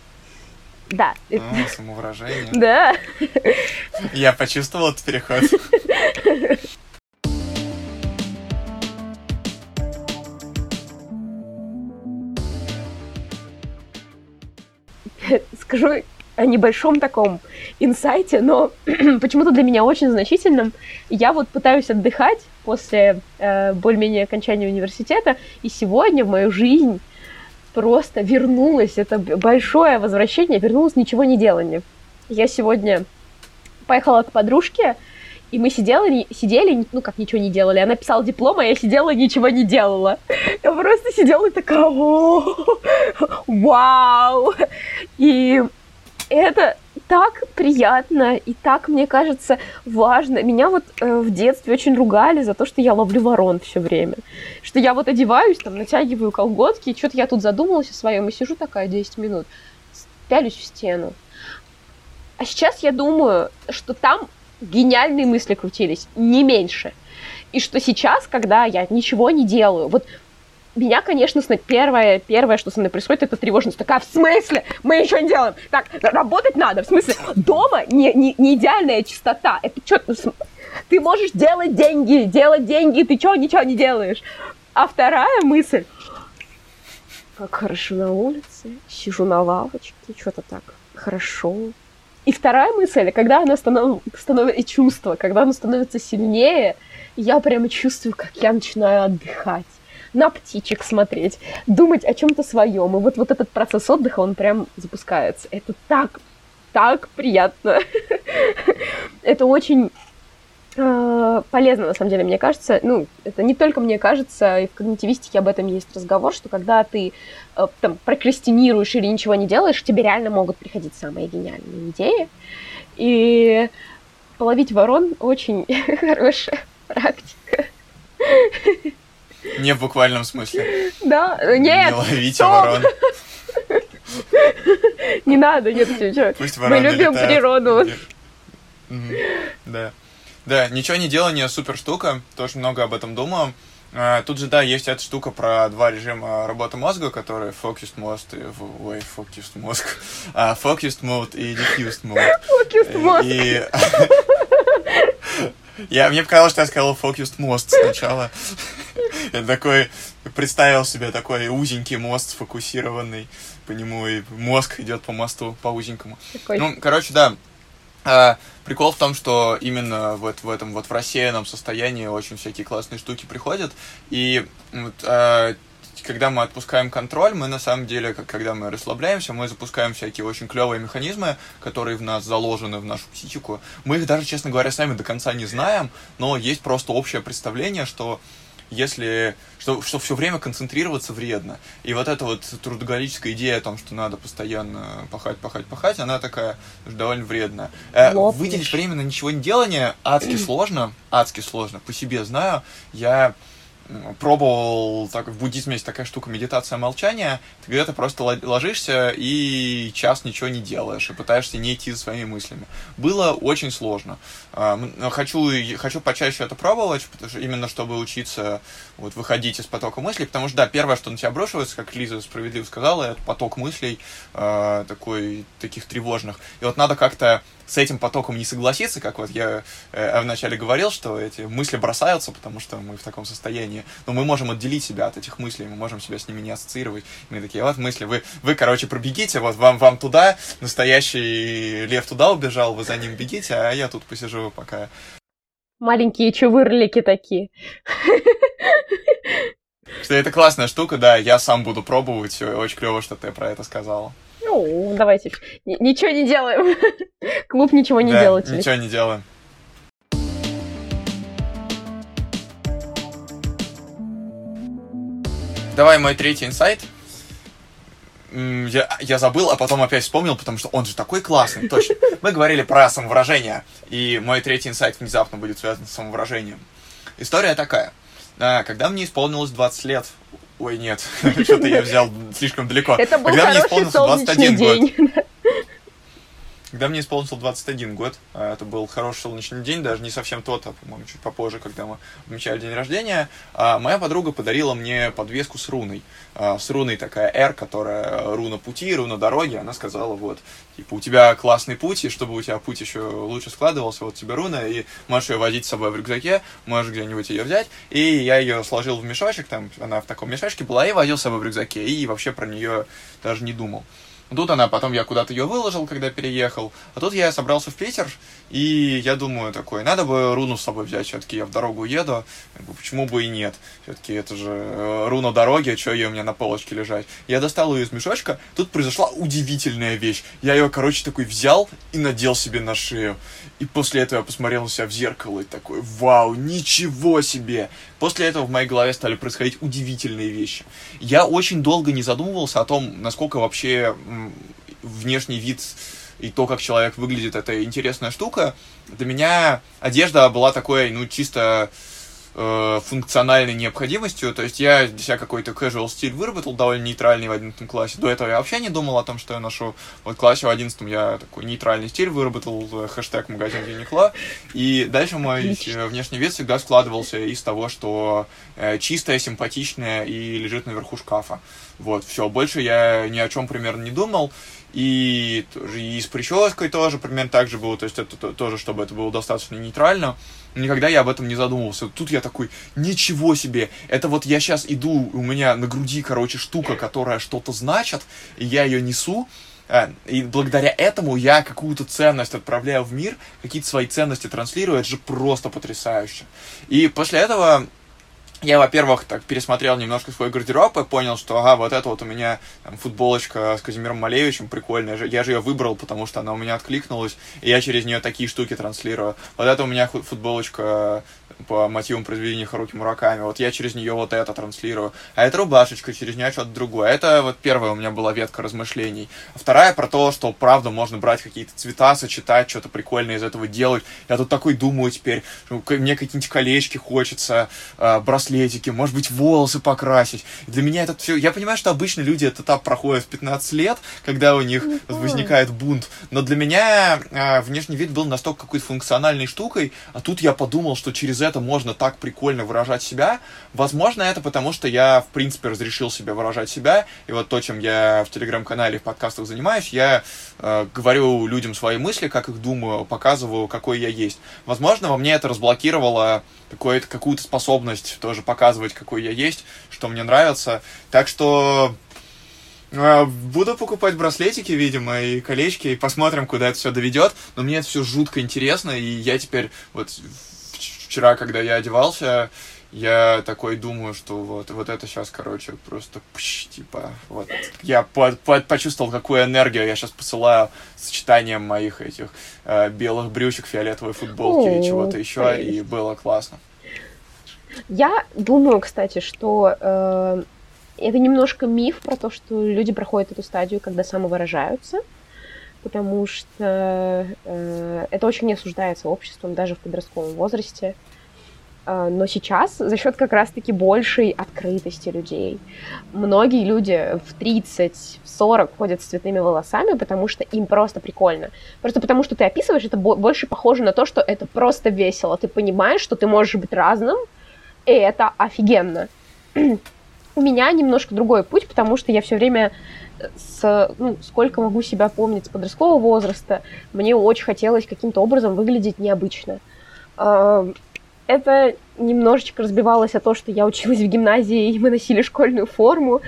Да. А, самовыражение. Да. Я почувствовал этот переход. Скажу о небольшом таком инсайте, но почему-то для меня очень значительным. Я вот пытаюсь отдыхать после э, более-менее окончания университета, и сегодня в мою жизнь просто вернулось это большое возвращение, вернулось ничего не делание. Я сегодня поехала к подружке, и мы сидели, сидели, ну как ничего не делали. Она писала диплом, а я сидела и ничего не делала. Я просто сидела и такая, вау! И это так приятно и так, мне кажется, важно. Меня вот э, в детстве очень ругали за то, что я ловлю ворон все время. Что я вот одеваюсь, там, натягиваю колготки, и что-то я тут задумалась о своем, и сижу такая 10 минут, пялюсь в стену. А сейчас я думаю, что там гениальные мысли крутились, не меньше. И что сейчас, когда я ничего не делаю, вот меня, конечно, первое, первое, что со мной происходит, это тревожность. Такая, в смысле? Мы ничего не делаем. Так, работать надо. В смысле, дома не, не, не идеальная чистота. Это что, ты можешь делать деньги, делать деньги, ты что, ничего не делаешь? А вторая мысль, как хорошо на улице, сижу на лавочке, что-то так хорошо. И вторая мысль, когда она станов... становится, и чувство, когда оно становится сильнее, я прямо чувствую, как я начинаю отдыхать на птичек смотреть, думать о чем-то своем. И вот, вот этот процесс отдыха, он прям запускается. Это так, так приятно. Это очень полезно, на самом деле, мне кажется. Ну, это не только мне кажется, и в когнитивистике об этом есть разговор, что когда ты э, там прокрастинируешь или ничего не делаешь, тебе реально могут приходить самые гениальные идеи. И половить ворон очень хорошая практика. Не в буквальном смысле. Да, нет. Не ловите ворон. Не надо, нет, что. Пусть Мы любим природу. Да. Да, ничего не делание супер штука, тоже много об этом думаю. А, тут же, да, есть эта штука про два режима работы мозга, которые focused mode и... Ой, focused мозг. А, focused mode и diffused mode. Focused мозг. И... Я, мне показалось, что я сказал focused мост сначала. Я такой представил себе такой узенький мост, сфокусированный по нему, и мозг идет по мосту, по узенькому. Такой. Ну, короче, да. Прикол в том, что именно вот в этом вот в рассеянном состоянии очень всякие классные штуки приходят. И вот, а, когда мы отпускаем контроль, мы на самом деле, когда мы расслабляемся, мы запускаем всякие очень клевые механизмы, которые в нас заложены в нашу психику. Мы их даже, честно говоря, сами до конца не знаем, но есть просто общее представление, что если что, что все время концентрироваться вредно. И вот эта вот трудоголическая идея о том, что надо постоянно пахать, пахать, пахать, она такая довольно вредная. Э, выделить время на ничего не делание адски сложно, адски сложно. По себе знаю, я пробовал, так, в буддизме есть такая штука медитация молчания, ты где-то просто ложишься и час ничего не делаешь, и пытаешься не идти за своими мыслями. Было очень сложно. А, хочу, хочу почаще это пробовать, потому что, именно чтобы учиться вот, выходить из потока мыслей, потому что, да, первое, что на тебя обрушивается, как Лиза справедливо сказала, это поток мыслей э, такой, таких тревожных. И вот надо как-то с этим потоком не согласиться, как вот я э, вначале говорил, что эти мысли бросаются, потому что мы в таком состоянии, но мы можем отделить себя от этих мыслей, мы можем себя с ними не ассоциировать. Мы такие, вот мысли, вы, вы короче, пробегите, вот вам, вам туда, настоящий лев туда убежал, вы за ним бегите, а я тут посижу пока. Маленькие чувырлики такие. Что это классная штука, да, я сам буду пробовать, очень клево, что ты про это сказала. Ну, давайте. ничего не делаем. Клуб ничего не да, делает. Ничего не делаем. Давай мой третий инсайт. Я, я забыл, а потом опять вспомнил, потому что он же такой классный, точно. Мы говорили про самовыражение, и мой третий инсайт внезапно будет связан с самовыражением. История такая. Когда мне исполнилось 20 лет, Ой, нет, что-то я взял слишком далеко. Это был Когда мне исполнился 21 день. год. Когда мне исполнился 21 год, а, это был хороший солнечный день, даже не совсем тот, а, по-моему, чуть попозже, когда мы отмечали день рождения, а, моя подруга подарила мне подвеску с руной. С руной такая R, которая руна пути, руна дороги. Она сказала, вот, типа, у тебя классный путь, и чтобы у тебя путь еще лучше складывался, вот тебе руна, и можешь ее возить с собой в рюкзаке, можешь где-нибудь ее взять. И я ее сложил в мешочек, там она в таком мешочке была, и возил с собой в рюкзаке, и вообще про нее даже не думал. Тут она, потом я куда-то ее выложил, когда переехал. А тут я собрался в Питер, и я думаю такой, надо бы руну с собой взять, все-таки я в дорогу еду, почему бы и нет. Все-таки это же э, руна дороги, что ее у меня на полочке лежать. Я достал ее из мешочка, тут произошла удивительная вещь. Я ее, короче, такой взял и надел себе на шею. И после этого я посмотрел на себя в зеркало и такой, вау, ничего себе! После этого в моей голове стали происходить удивительные вещи. Я очень долго не задумывался о том, насколько вообще внешний вид и то, как человек выглядит, это интересная штука. Для меня одежда была такой, ну, чисто э, функциональной необходимостью. То есть я для себя какой-то casual стиль выработал, довольно нейтральный в 11 классе. До этого я вообще не думал о том, что я ношу. Вот в классе в 11 я такой нейтральный стиль выработал, э, хэштег магазин Юникла. И дальше мой Отлично. внешний вид всегда складывался из того, что э, чистое, симпатичное и лежит наверху шкафа. Вот, все, больше я ни о чем примерно не думал. И, и с прической тоже примерно так же было, то есть это тоже, чтобы это было достаточно нейтрально. Никогда я об этом не задумывался. Тут я такой, ничего себе, это вот я сейчас иду, у меня на груди, короче, штука, которая что-то значит, и я ее несу, а, и благодаря этому я какую-то ценность отправляю в мир, какие-то свои ценности транслирую, это же просто потрясающе. И после этого я, во-первых, так пересмотрел немножко свой гардероб и понял, что, ага, вот это вот у меня там, футболочка с Казимиром Малевичем прикольная. Я же ее выбрал, потому что она у меня откликнулась, и я через нее такие штуки транслирую. Вот это у меня футболочка по мотивам произведения Харуки Мураками. Вот я через нее вот это транслирую. А это рубашечка, через нее что-то другое. Это вот первая у меня была ветка размышлений. А вторая про то, что правда можно брать какие-то цвета, сочетать, что-то прикольное из этого делать. Я тут такой думаю теперь, мне какие-нибудь колечки хочется, а, браслетики, может быть, волосы покрасить. И для меня это все... Я понимаю, что обычно люди этот этап проходят в 15 лет, когда у них mm возникает бунт. Но для меня э, внешний вид был настолько какой-то функциональной штукой, а тут я подумал, что через это можно так прикольно выражать себя. Возможно, это потому, что я, в принципе, разрешил себе выражать себя. И вот то, чем я в телеграм-канале, в подкастах занимаюсь, я э, говорю людям свои мысли, как их думаю, показываю, какой я есть. Возможно, во мне это разблокировало какую-то способность тоже показывать, какой я есть, что мне нравится. Так что э, Буду покупать браслетики, видимо, и колечки, и посмотрим, куда это все доведет. Но мне это все жутко интересно, и я теперь вот вчера, когда я одевался, я такой думаю, что вот, вот это сейчас, короче, просто пш, типа, вот, я по, по, почувствовал, какую энергию я сейчас посылаю сочетанием моих этих э, белых брючек, фиолетовой футболки О, и чего-то еще, конечно. и было классно. Я думаю, кстати, что э, это немножко миф про то, что люди проходят эту стадию, когда самовыражаются потому что э, это очень не осуждается обществом даже в подростковом возрасте. Э, но сейчас за счет как раз-таки большей открытости людей. Многие люди в 30, в 40 ходят с цветными волосами, потому что им просто прикольно. Просто потому что ты описываешь, это больше похоже на то, что это просто весело. Ты понимаешь, что ты можешь быть разным, и это офигенно. У меня немножко другой путь, потому что я все время с, ну, сколько могу себя помнить с подросткового возраста, мне очень хотелось каким-то образом выглядеть необычно. Это немножечко разбивалось о том, что я училась в гимназии, и мы носили школьную форму,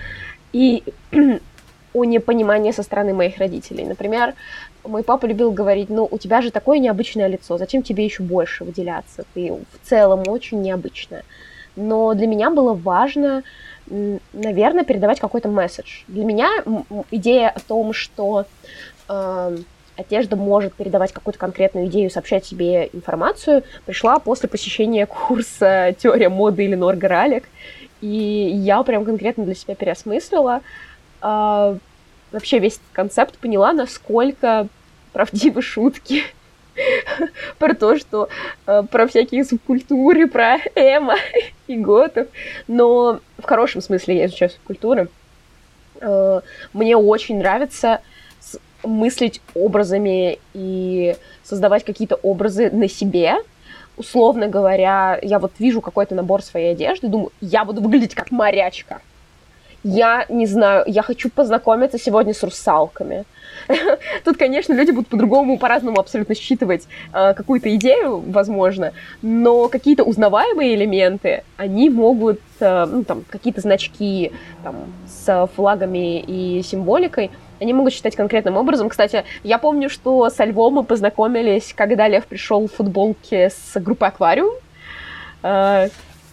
и о непонимании со стороны моих родителей. Например, мой папа любил говорить, ну, у тебя же такое необычное лицо, зачем тебе еще больше выделяться? Ты в целом очень необычная. Но для меня было важно наверное, передавать какой-то месседж. Для меня идея о том, что э, одежда может передавать какую-то конкретную идею, сообщать себе информацию, пришла после посещения курса «Теория моды» или Норга Ралик. И я прям конкретно для себя переосмыслила. Э, вообще весь концепт поняла, насколько правдивы шутки про то, что э, про всякие субкультуры, про эмо и готов. Но в хорошем смысле я изучаю субкультуры. Э, мне очень нравится мыслить образами и создавать какие-то образы на себе. Условно говоря, я вот вижу какой-то набор своей одежды, думаю, я буду выглядеть как морячка. Я не знаю, я хочу познакомиться сегодня с русалками. Тут, конечно, люди будут по-другому, по-разному абсолютно считывать э, какую-то идею, возможно, но какие-то узнаваемые элементы, они могут, э, ну, там, какие-то значки там, с флагами и символикой, они могут считать конкретным образом. Кстати, я помню, что со Львом мы познакомились, когда Лев пришел в футболке с группы «Аквариум».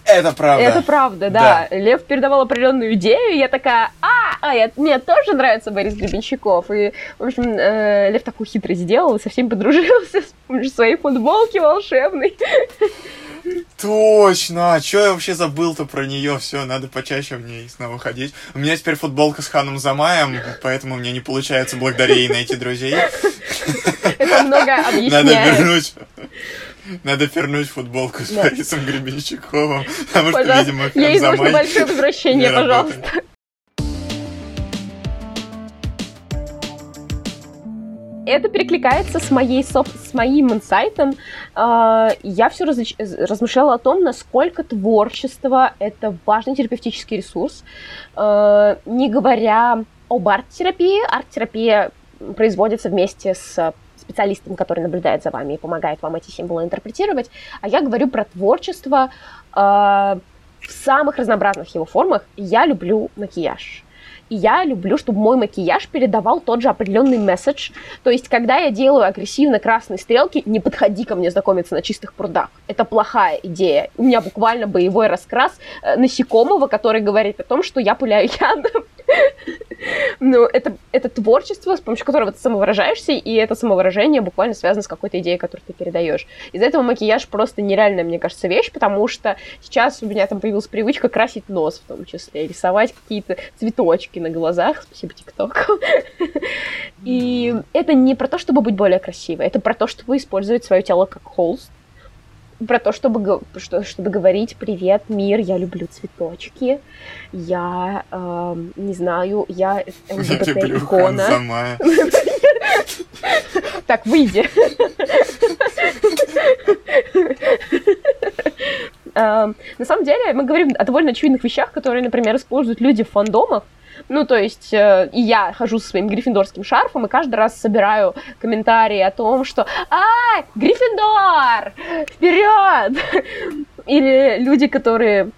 Это правда. Это правда, да. да. Лев передавал определенную идею, и я такая, а, а я, мне тоже нравится Борис Гребенщиков. И, в общем, э, Лев такую хитрость сделал и со всеми подружился с помощью своей футболки волшебной. Точно! А что я вообще забыл-то про нее? Все, надо почаще в ней снова ходить. У меня теперь футболка с Ханом Замаем, поэтому мне не получается благодаря ей найти друзей. Это много объясняет. Надо вернуть надо вернуть футболку с да. Борисом Гребенщиковым, потому что, видимо, Ей нужно большое возвращение, пожалуйста. это перекликается с, моей, с моим инсайтом. А, я все размышляла о том, насколько творчество — это важный терапевтический ресурс. А, не говоря об арт-терапии, арт-терапия производится вместе с специалистом, который наблюдает за вами и помогает вам эти символы интерпретировать, а я говорю про творчество э, в самых разнообразных его формах. Я люблю макияж. И я люблю, чтобы мой макияж передавал тот же определенный месседж. То есть, когда я делаю агрессивно красные стрелки, не подходи ко мне знакомиться на чистых прудах. Это плохая идея. У меня буквально боевой раскрас э, насекомого, который говорит о том, что я пуляю ядом. Ну, это, это творчество, с помощью которого ты самовыражаешься, и это самовыражение буквально связано с какой-то идеей, которую ты передаешь. Из-за этого макияж просто нереальная, мне кажется, вещь, потому что сейчас у меня там появилась привычка красить нос в том числе, рисовать какие-то цветочки на глазах, спасибо ТикТоку. И это не про то, чтобы быть более красивой, это про то, чтобы использовать свое тело как холст, про то, чтобы, что, чтобы говорить «Привет, мир, я люблю цветочки, я, э, не знаю, я ЛГБТ-икона». Так, выйди. Эм, на самом деле, мы говорим о довольно очевидных вещах, которые, например, используют люди в фандомах, ну, то есть, э, я хожу со своим гриффиндорским шарфом и каждый раз собираю комментарии о том, что «А, Гриффиндор! Вперед!» Или люди, которые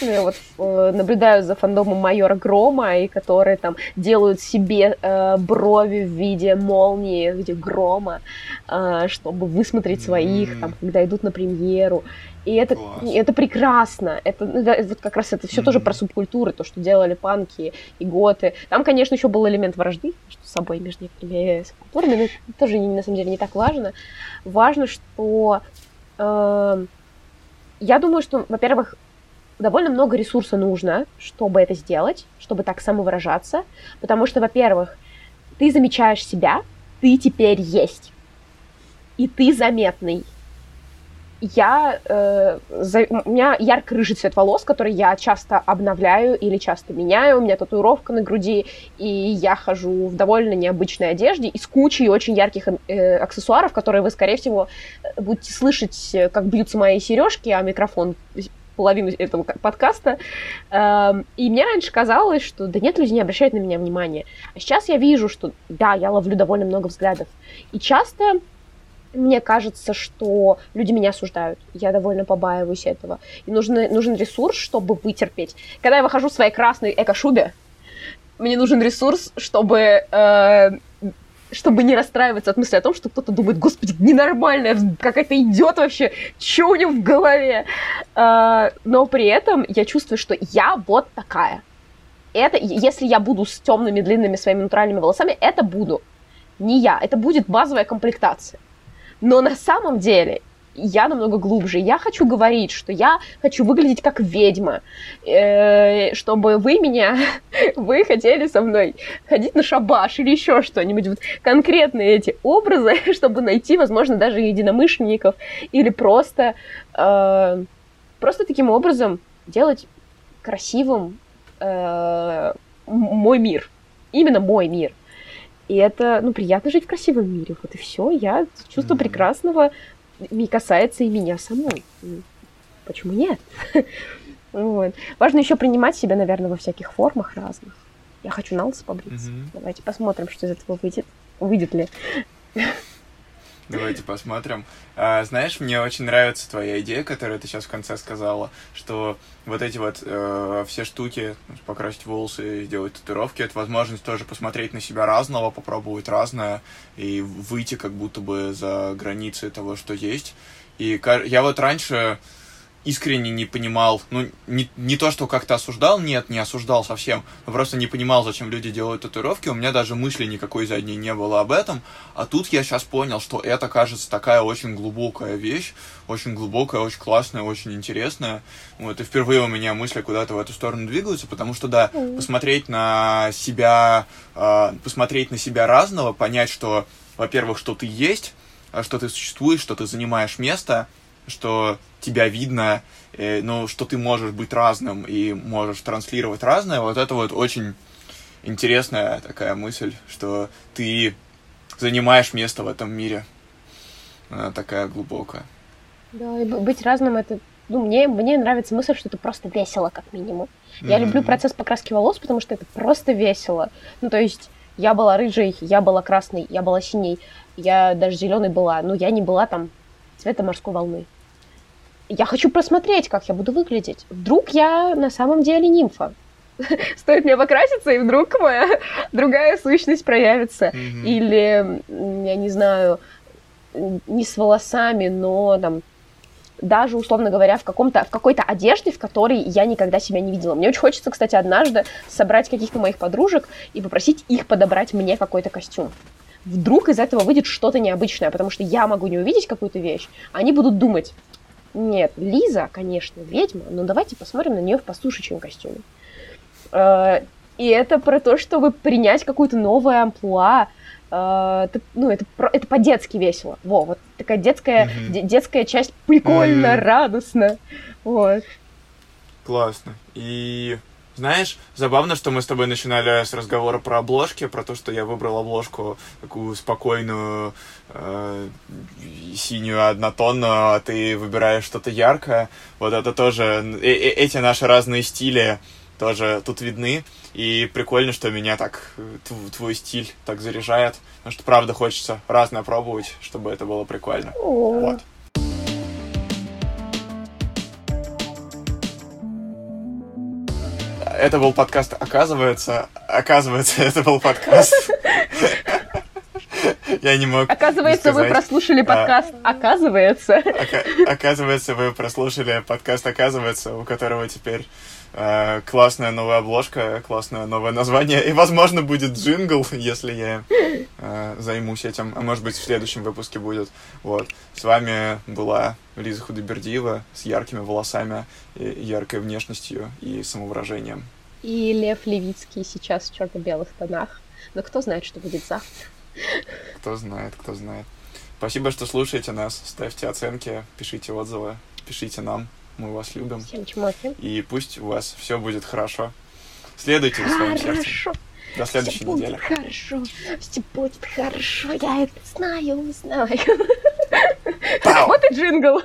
я вот э, наблюдаю за фандомом майора Грома, и которые там делают себе э, брови в виде молнии, в виде грома, э, чтобы высмотреть своих, mm-hmm. там, когда идут на премьеру. И это, это прекрасно. Это, ну, вот как раз это все mm-hmm. тоже про субкультуры, то, что делали панки и готы. Там, конечно, еще был элемент вражды между собой, между некоторыми субкультурами, но это тоже, на самом деле, не так важно. Важно, что... Э, я думаю, что, во-первых, довольно много ресурса нужно, чтобы это сделать, чтобы так самовыражаться, потому что, во-первых, ты замечаешь себя, ты теперь есть, и ты заметный, я, э, за, у меня ярко-рыжий цвет волос, который я часто обновляю или часто меняю, у меня татуировка на груди, и я хожу в довольно необычной одежде и с кучей очень ярких э, аксессуаров, которые вы, скорее всего, будете слышать, как бьются мои сережки, а микрофон половину этого подкаста. Э, и мне раньше казалось, что да нет, люди не обращают на меня внимания. А сейчас я вижу, что да, я ловлю довольно много взглядов. И часто мне кажется, что люди меня осуждают. Я довольно побаиваюсь этого. И нужен, нужен ресурс, чтобы вытерпеть. Когда я выхожу в своей красной эко-шубе, мне нужен ресурс, чтобы, э, чтобы не расстраиваться от мысли о том, что кто-то думает, господи, ненормальная, какая-то идет вообще, что у него в голове. Э, но при этом я чувствую, что я вот такая. Это, если я буду с темными длинными своими натуральными волосами, это буду. Не я, это будет базовая комплектация. Но на самом деле я намного глубже. Я хочу говорить, что я хочу выглядеть как ведьма, э, чтобы вы меня, вы хотели со мной ходить на шабаш или еще что-нибудь. Вот конкретные эти образы, чтобы найти, возможно, даже единомышленников или просто, э, просто таким образом делать красивым э, мой мир. Именно мой мир. И это, ну, приятно жить в красивом мире. Вот и все. Я чувство mm-hmm. прекрасного касается и меня самой. Почему нет? вот. Важно еще принимать себя, наверное, во всяких формах разных. Я хочу на лысо побриться. Mm-hmm. Давайте посмотрим, что из этого выйдет. Выйдет ли. Давайте посмотрим. А, знаешь, мне очень нравится твоя идея, которую ты сейчас в конце сказала, что вот эти вот э, все штуки, покрасить волосы, сделать татуировки, это возможность тоже посмотреть на себя разного, попробовать разное и выйти как будто бы за границы того, что есть. И я вот раньше искренне не понимал, ну, не, не то, что как-то осуждал, нет, не осуждал совсем, но просто не понимал, зачем люди делают татуировки, у меня даже мысли никакой задней не было об этом, а тут я сейчас понял, что это, кажется, такая очень глубокая вещь, очень глубокая, очень классная, очень интересная, вот, и впервые у меня мысли куда-то в эту сторону двигаются, потому что, да, посмотреть на себя, э, посмотреть на себя разного, понять, что, во-первых, что ты есть, а что ты существуешь, что ты занимаешь место, что тебя видно, э, ну, что ты можешь быть разным и можешь транслировать разное, вот это вот очень интересная такая мысль, что ты занимаешь место в этом мире. Она такая глубокая. Да, и быть разным это ну, мне, мне нравится мысль, что это просто весело, как минимум. Я mm-hmm. люблю процесс покраски волос, потому что это просто весело. Ну, то есть, я была рыжей, я была красной, я была синей, я даже зеленой была, но я не была там цвета морской волны я хочу просмотреть, как я буду выглядеть. Вдруг я на самом деле нимфа. Стоит мне покраситься, и вдруг моя другая сущность проявится. Mm-hmm. Или, я не знаю, не с волосами, но там даже, условно говоря, в, каком-то, в какой-то одежде, в которой я никогда себя не видела. Мне очень хочется, кстати, однажды собрать каких-то моих подружек и попросить их подобрать мне какой-то костюм. Вдруг из этого выйдет что-то необычное, потому что я могу не увидеть какую-то вещь, а они будут думать, нет, Лиза, конечно, ведьма, но давайте посмотрим на нее в послушающем костюме. Э, и это про то, чтобы принять какую-то новую амплуа. Э, ну, это, это по-детски весело. Во, вот такая детская, mm-hmm. детская часть прикольно, радостно. Вот. Классно. И знаешь, забавно, что мы с тобой начинали с разговора про обложки, про то, что я выбрал обложку такую спокойную, э, синюю, однотонную, а ты выбираешь что-то яркое. Вот это тоже, э -э эти наши разные стили тоже тут видны. И прикольно, что меня так, твой стиль так заряжает. Потому что, правда, хочется разное пробовать, чтобы это было прикольно. Вот. Это был подкаст, оказывается, оказывается, это был подкаст. Я не мог. Оказывается, вы прослушали а, подкаст. Оказывается. Оказывается, вы прослушали подкаст. Оказывается, у которого теперь э, классная новая обложка, классное новое название. И, возможно, будет джингл, если я э, займусь этим. А может быть, в следующем выпуске будет. Вот. С вами была Лиза Худобердиева с яркими волосами, и яркой внешностью и самовыражением. И Лев Левицкий сейчас в черно-белых тонах. Но кто знает, что будет завтра. Кто знает, кто знает. Спасибо, что слушаете нас. Ставьте оценки, пишите отзывы, пишите нам. Мы вас любим. Всем чмоки. И пусть у вас все будет хорошо. Следуйте за своим сердцем. До следующей все недели. Будет хорошо. Все будет хорошо. Я это знаю, знаю. Вот и джингл.